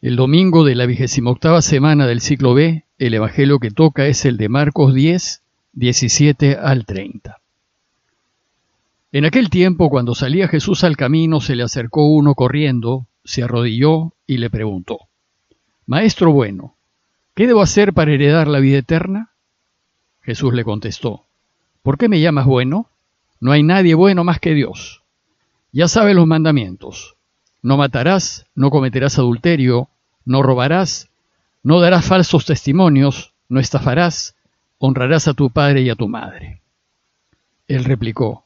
El domingo de la vigésima octava semana del ciclo B, el evangelio que toca es el de Marcos 10, 17 al 30. En aquel tiempo, cuando salía Jesús al camino, se le acercó uno corriendo, se arrodilló y le preguntó, Maestro bueno, ¿qué debo hacer para heredar la vida eterna? Jesús le contestó, ¿por qué me llamas bueno? No hay nadie bueno más que Dios. Ya sabes los mandamientos no matarás, no cometerás adulterio, no robarás, no darás falsos testimonios, no estafarás, honrarás a tu padre y a tu madre. Él replicó,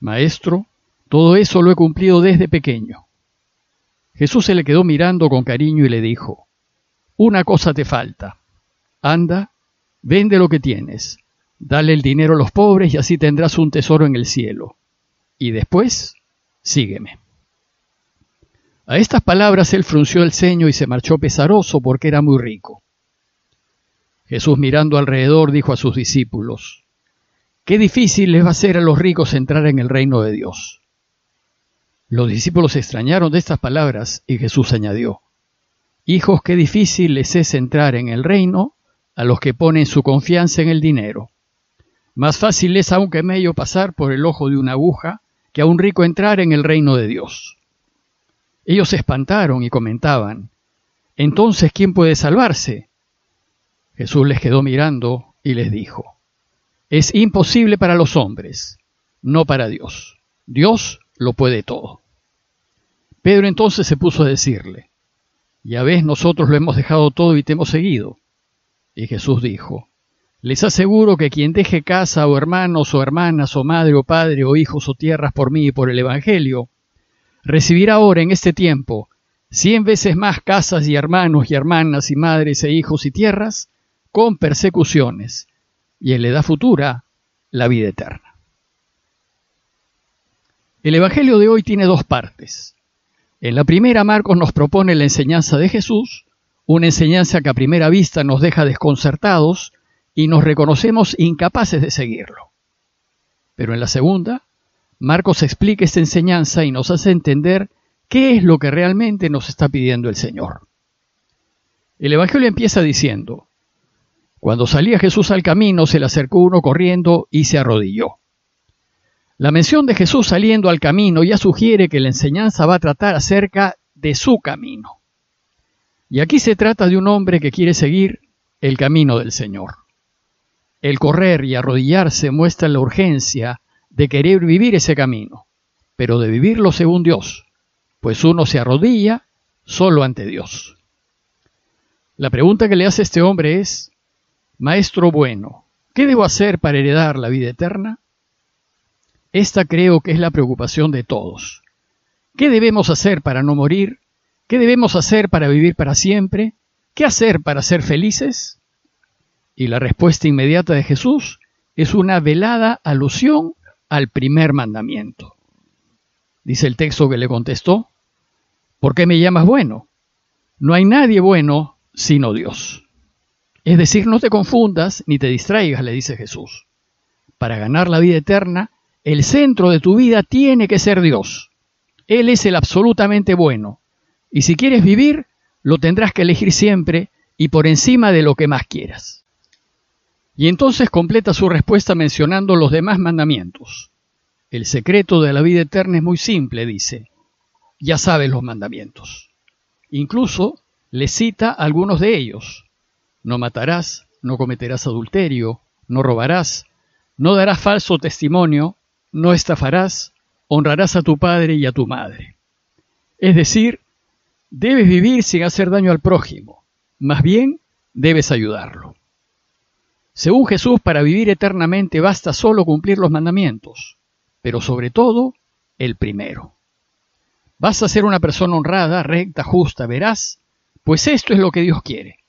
Maestro, todo eso lo he cumplido desde pequeño. Jesús se le quedó mirando con cariño y le dijo, Una cosa te falta. Anda, vende lo que tienes, dale el dinero a los pobres y así tendrás un tesoro en el cielo. Y después, sígueme. A estas palabras él frunció el ceño y se marchó pesaroso porque era muy rico. Jesús mirando alrededor dijo a sus discípulos, Qué difícil les va a ser a los ricos entrar en el reino de Dios. Los discípulos se extrañaron de estas palabras y Jesús añadió, Hijos, qué difícil les es entrar en el reino a los que ponen su confianza en el dinero. Más fácil es a un camello pasar por el ojo de una aguja que a un rico entrar en el reino de Dios. Ellos se espantaron y comentaban, Entonces, ¿quién puede salvarse? Jesús les quedó mirando y les dijo, Es imposible para los hombres, no para Dios. Dios lo puede todo. Pedro entonces se puso a decirle, Ya ves, nosotros lo hemos dejado todo y te hemos seguido. Y Jesús dijo, Les aseguro que quien deje casa o hermanos o hermanas o madre o padre o hijos o tierras por mí y por el Evangelio, recibirá ahora en este tiempo cien veces más casas y hermanos y hermanas y madres e hijos y tierras con persecuciones, y en la edad futura la vida eterna. El Evangelio de hoy tiene dos partes. En la primera, Marcos nos propone la enseñanza de Jesús, una enseñanza que a primera vista nos deja desconcertados y nos reconocemos incapaces de seguirlo. Pero en la segunda, Marcos explica esta enseñanza y nos hace entender qué es lo que realmente nos está pidiendo el Señor. El Evangelio empieza diciendo, Cuando salía Jesús al camino, se le acercó uno corriendo y se arrodilló. La mención de Jesús saliendo al camino ya sugiere que la enseñanza va a tratar acerca de su camino. Y aquí se trata de un hombre que quiere seguir el camino del Señor. El correr y arrodillarse muestra la urgencia de querer vivir ese camino, pero de vivirlo según Dios, pues uno se arrodilla solo ante Dios. La pregunta que le hace este hombre es, Maestro bueno, ¿qué debo hacer para heredar la vida eterna? Esta creo que es la preocupación de todos. ¿Qué debemos hacer para no morir? ¿Qué debemos hacer para vivir para siempre? ¿Qué hacer para ser felices? Y la respuesta inmediata de Jesús es una velada alusión al primer mandamiento. Dice el texto que le contestó, ¿por qué me llamas bueno? No hay nadie bueno sino Dios. Es decir, no te confundas ni te distraigas, le dice Jesús. Para ganar la vida eterna, el centro de tu vida tiene que ser Dios. Él es el absolutamente bueno. Y si quieres vivir, lo tendrás que elegir siempre y por encima de lo que más quieras. Y entonces completa su respuesta mencionando los demás mandamientos. El secreto de la vida eterna es muy simple, dice. Ya sabes los mandamientos. Incluso le cita algunos de ellos. No matarás, no cometerás adulterio, no robarás, no darás falso testimonio, no estafarás, honrarás a tu padre y a tu madre. Es decir, debes vivir sin hacer daño al prójimo, más bien debes ayudarlo. Según Jesús, para vivir eternamente basta solo cumplir los mandamientos, pero sobre todo el primero. Vas a ser una persona honrada, recta, justa, veraz, pues esto es lo que Dios quiere.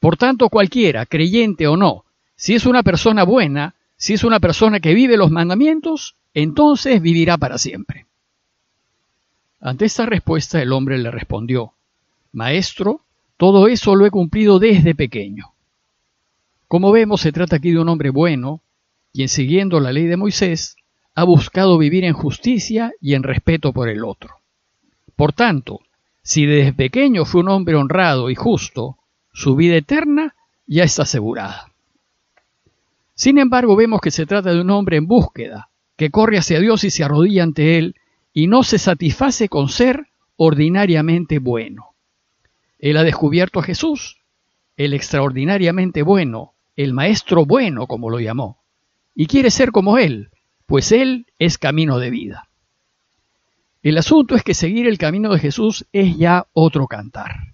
Por tanto, cualquiera, creyente o no, si es una persona buena, si es una persona que vive los mandamientos, entonces vivirá para siempre. Ante esta respuesta el hombre le respondió, Maestro, todo eso lo he cumplido desde pequeño. Como vemos, se trata aquí de un hombre bueno, quien siguiendo la ley de Moisés, ha buscado vivir en justicia y en respeto por el otro. Por tanto, Si desde pequeño fue un hombre honrado y justo, su vida eterna ya está asegurada. Sin embargo, vemos que se trata de un hombre en búsqueda, que corre hacia Dios y se arrodilla ante Él, y no se satisface con ser ordinariamente bueno. Él ha descubierto a Jesús, el extraordinariamente bueno, el maestro bueno, como lo llamó, y quiere ser como Él, pues Él es camino de vida. El asunto es que seguir el camino de Jesús es ya otro cantar.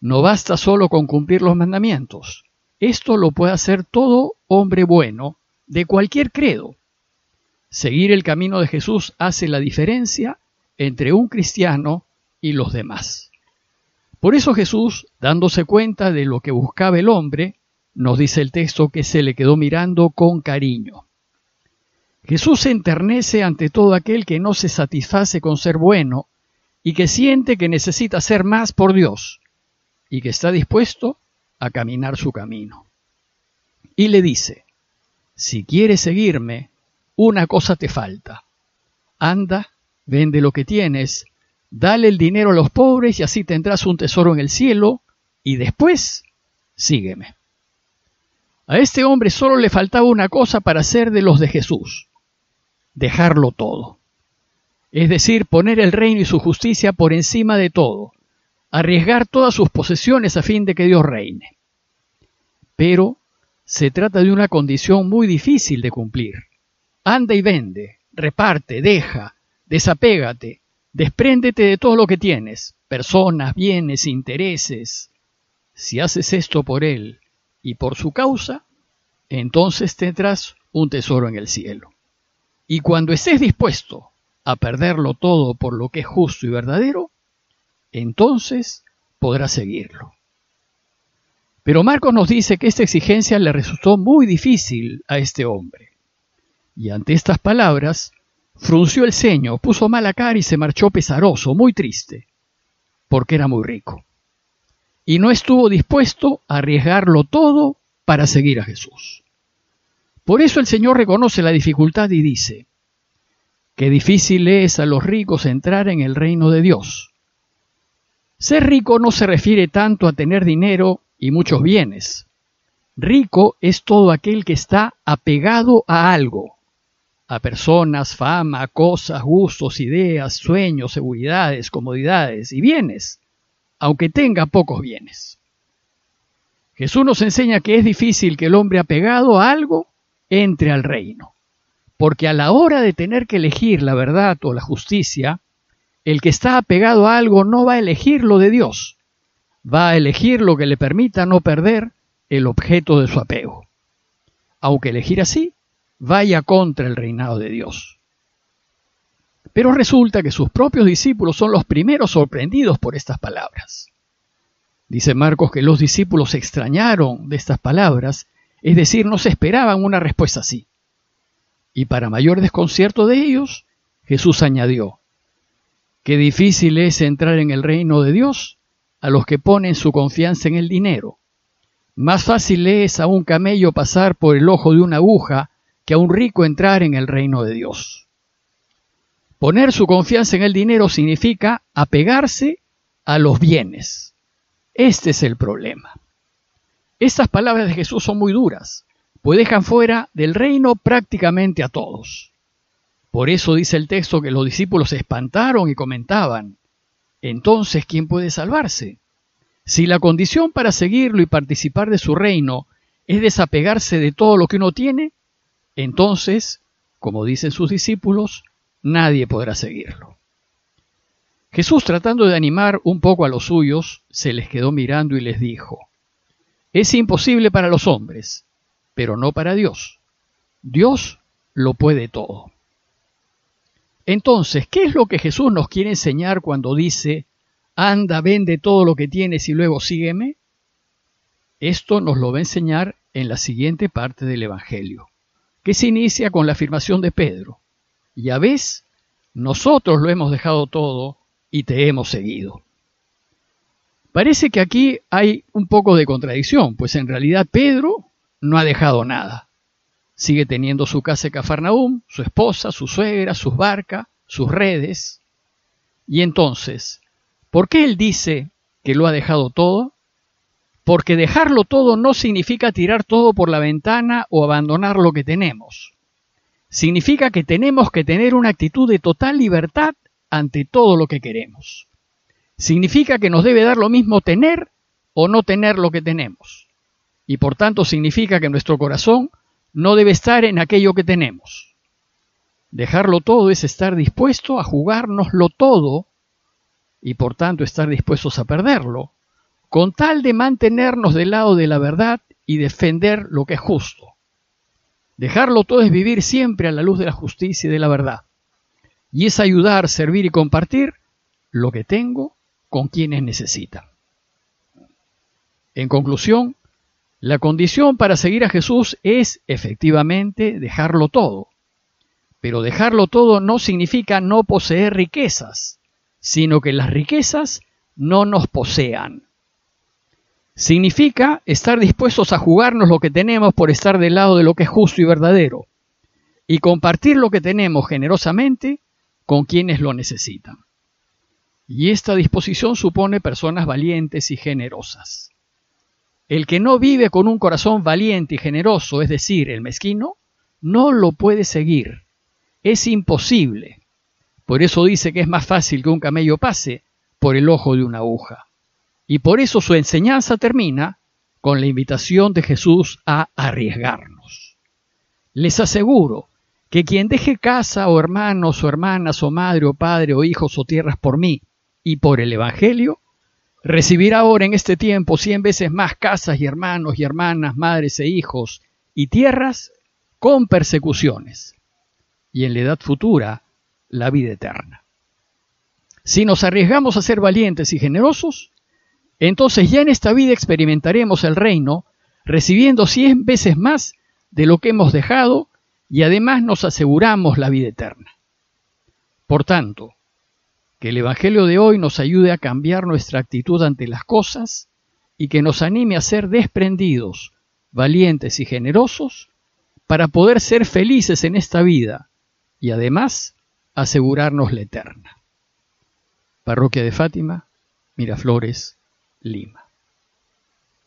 No basta solo con cumplir los mandamientos. Esto lo puede hacer todo hombre bueno de cualquier credo. Seguir el camino de Jesús hace la diferencia entre un cristiano y los demás. Por eso Jesús, dándose cuenta de lo que buscaba el hombre, nos dice el texto que se le quedó mirando con cariño. Jesús se enternece ante todo aquel que no se satisface con ser bueno y que siente que necesita ser más por Dios y que está dispuesto a caminar su camino. Y le dice, si quieres seguirme, una cosa te falta. Anda, vende lo que tienes, dale el dinero a los pobres y así tendrás un tesoro en el cielo, y después sígueme. A este hombre solo le faltaba una cosa para ser de los de Jesús, dejarlo todo. Es decir, poner el reino y su justicia por encima de todo, arriesgar todas sus posesiones a fin de que Dios reine. Pero se trata de una condición muy difícil de cumplir. Anda y vende, reparte, deja, desapégate, despréndete de todo lo que tienes, personas, bienes, intereses. Si haces esto por Él y por su causa, entonces tendrás un tesoro en el cielo. Y cuando estés dispuesto a perderlo todo por lo que es justo y verdadero, entonces podrás seguirlo. Pero Marcos nos dice que esta exigencia le resultó muy difícil a este hombre. Y ante estas palabras, frunció el ceño, puso mala cara y se marchó pesaroso, muy triste, porque era muy rico. Y no estuvo dispuesto a arriesgarlo todo para seguir a Jesús. Por eso el Señor reconoce la dificultad y dice, qué difícil es a los ricos entrar en el reino de Dios. Ser rico no se refiere tanto a tener dinero y muchos bienes. Rico es todo aquel que está apegado a algo, a personas, fama, cosas, gustos, ideas, sueños, seguridades, comodidades y bienes, aunque tenga pocos bienes. Jesús nos enseña que es difícil que el hombre apegado a algo entre al reino. Porque a la hora de tener que elegir la verdad o la justicia, el que está apegado a algo no va a elegir lo de Dios, va a elegir lo que le permita no perder el objeto de su apego. Aunque elegir así vaya contra el reinado de Dios. Pero resulta que sus propios discípulos son los primeros sorprendidos por estas palabras. Dice Marcos que los discípulos se extrañaron de estas palabras es decir, no se esperaban una respuesta así. Y para mayor desconcierto de ellos, Jesús añadió, qué difícil es entrar en el reino de Dios a los que ponen su confianza en el dinero. Más fácil es a un camello pasar por el ojo de una aguja que a un rico entrar en el reino de Dios. Poner su confianza en el dinero significa apegarse a los bienes. Este es el problema. Estas palabras de Jesús son muy duras, pues dejan fuera del reino prácticamente a todos. Por eso dice el texto que los discípulos se espantaron y comentaban, entonces, ¿quién puede salvarse? Si la condición para seguirlo y participar de su reino es desapegarse de todo lo que uno tiene, entonces, como dicen sus discípulos, nadie podrá seguirlo. Jesús, tratando de animar un poco a los suyos, se les quedó mirando y les dijo, es imposible para los hombres, pero no para Dios. Dios lo puede todo. Entonces, ¿qué es lo que Jesús nos quiere enseñar cuando dice, anda, vende todo lo que tienes y luego sígueme? Esto nos lo va a enseñar en la siguiente parte del Evangelio, que se inicia con la afirmación de Pedro. Ya ves, nosotros lo hemos dejado todo y te hemos seguido. Parece que aquí hay un poco de contradicción, pues en realidad Pedro no ha dejado nada. Sigue teniendo su casa en Cafarnaúm, su esposa, su suegra, sus barcas, sus redes. Y entonces, ¿Por qué él dice que lo ha dejado todo? Porque dejarlo todo no significa tirar todo por la ventana o abandonar lo que tenemos. Significa que tenemos que tener una actitud de total libertad ante todo lo que queremos. Significa que nos debe dar lo mismo tener o no tener lo que tenemos. Y por tanto significa que nuestro corazón no debe estar en aquello que tenemos. Dejarlo todo es estar dispuesto a jugárnoslo todo y por tanto estar dispuestos a perderlo, con tal de mantenernos del lado de la verdad y defender lo que es justo. Dejarlo todo es vivir siempre a la luz de la justicia y de la verdad. Y es ayudar, servir y compartir lo que tengo con quienes necesitan. En conclusión, la condición para seguir a Jesús es efectivamente dejarlo todo. Pero dejarlo todo no significa no poseer riquezas, sino que las riquezas no nos posean. Significa estar dispuestos a jugarnos lo que tenemos por estar del lado de lo que es justo y verdadero, y compartir lo que tenemos generosamente con quienes lo necesitan. Y esta disposición supone personas valientes y generosas. El que no vive con un corazón valiente y generoso, es decir, el mezquino, no lo puede seguir. Es imposible. Por eso dice que es más fácil que un camello pase por el ojo de una aguja. Y por eso su enseñanza termina con la invitación de Jesús a arriesgarnos. Les aseguro que quien deje casa o hermanos o hermanas o madre o padre o hijos o tierras por mí y por el Evangelio, recibirá ahora en este tiempo cien veces más casas y hermanos y hermanas, madres e hijos y tierras con persecuciones, y en la edad futura la vida eterna. Si nos arriesgamos a ser valientes y generosos, entonces ya en esta vida experimentaremos el reino recibiendo cien veces más de lo que hemos dejado y además nos aseguramos la vida eterna. Por tanto, que el Evangelio de hoy nos ayude a cambiar nuestra actitud ante las cosas y que nos anime a ser desprendidos, valientes y generosos para poder ser felices en esta vida y además asegurarnos la eterna. Parroquia de Fátima, Miraflores, Lima.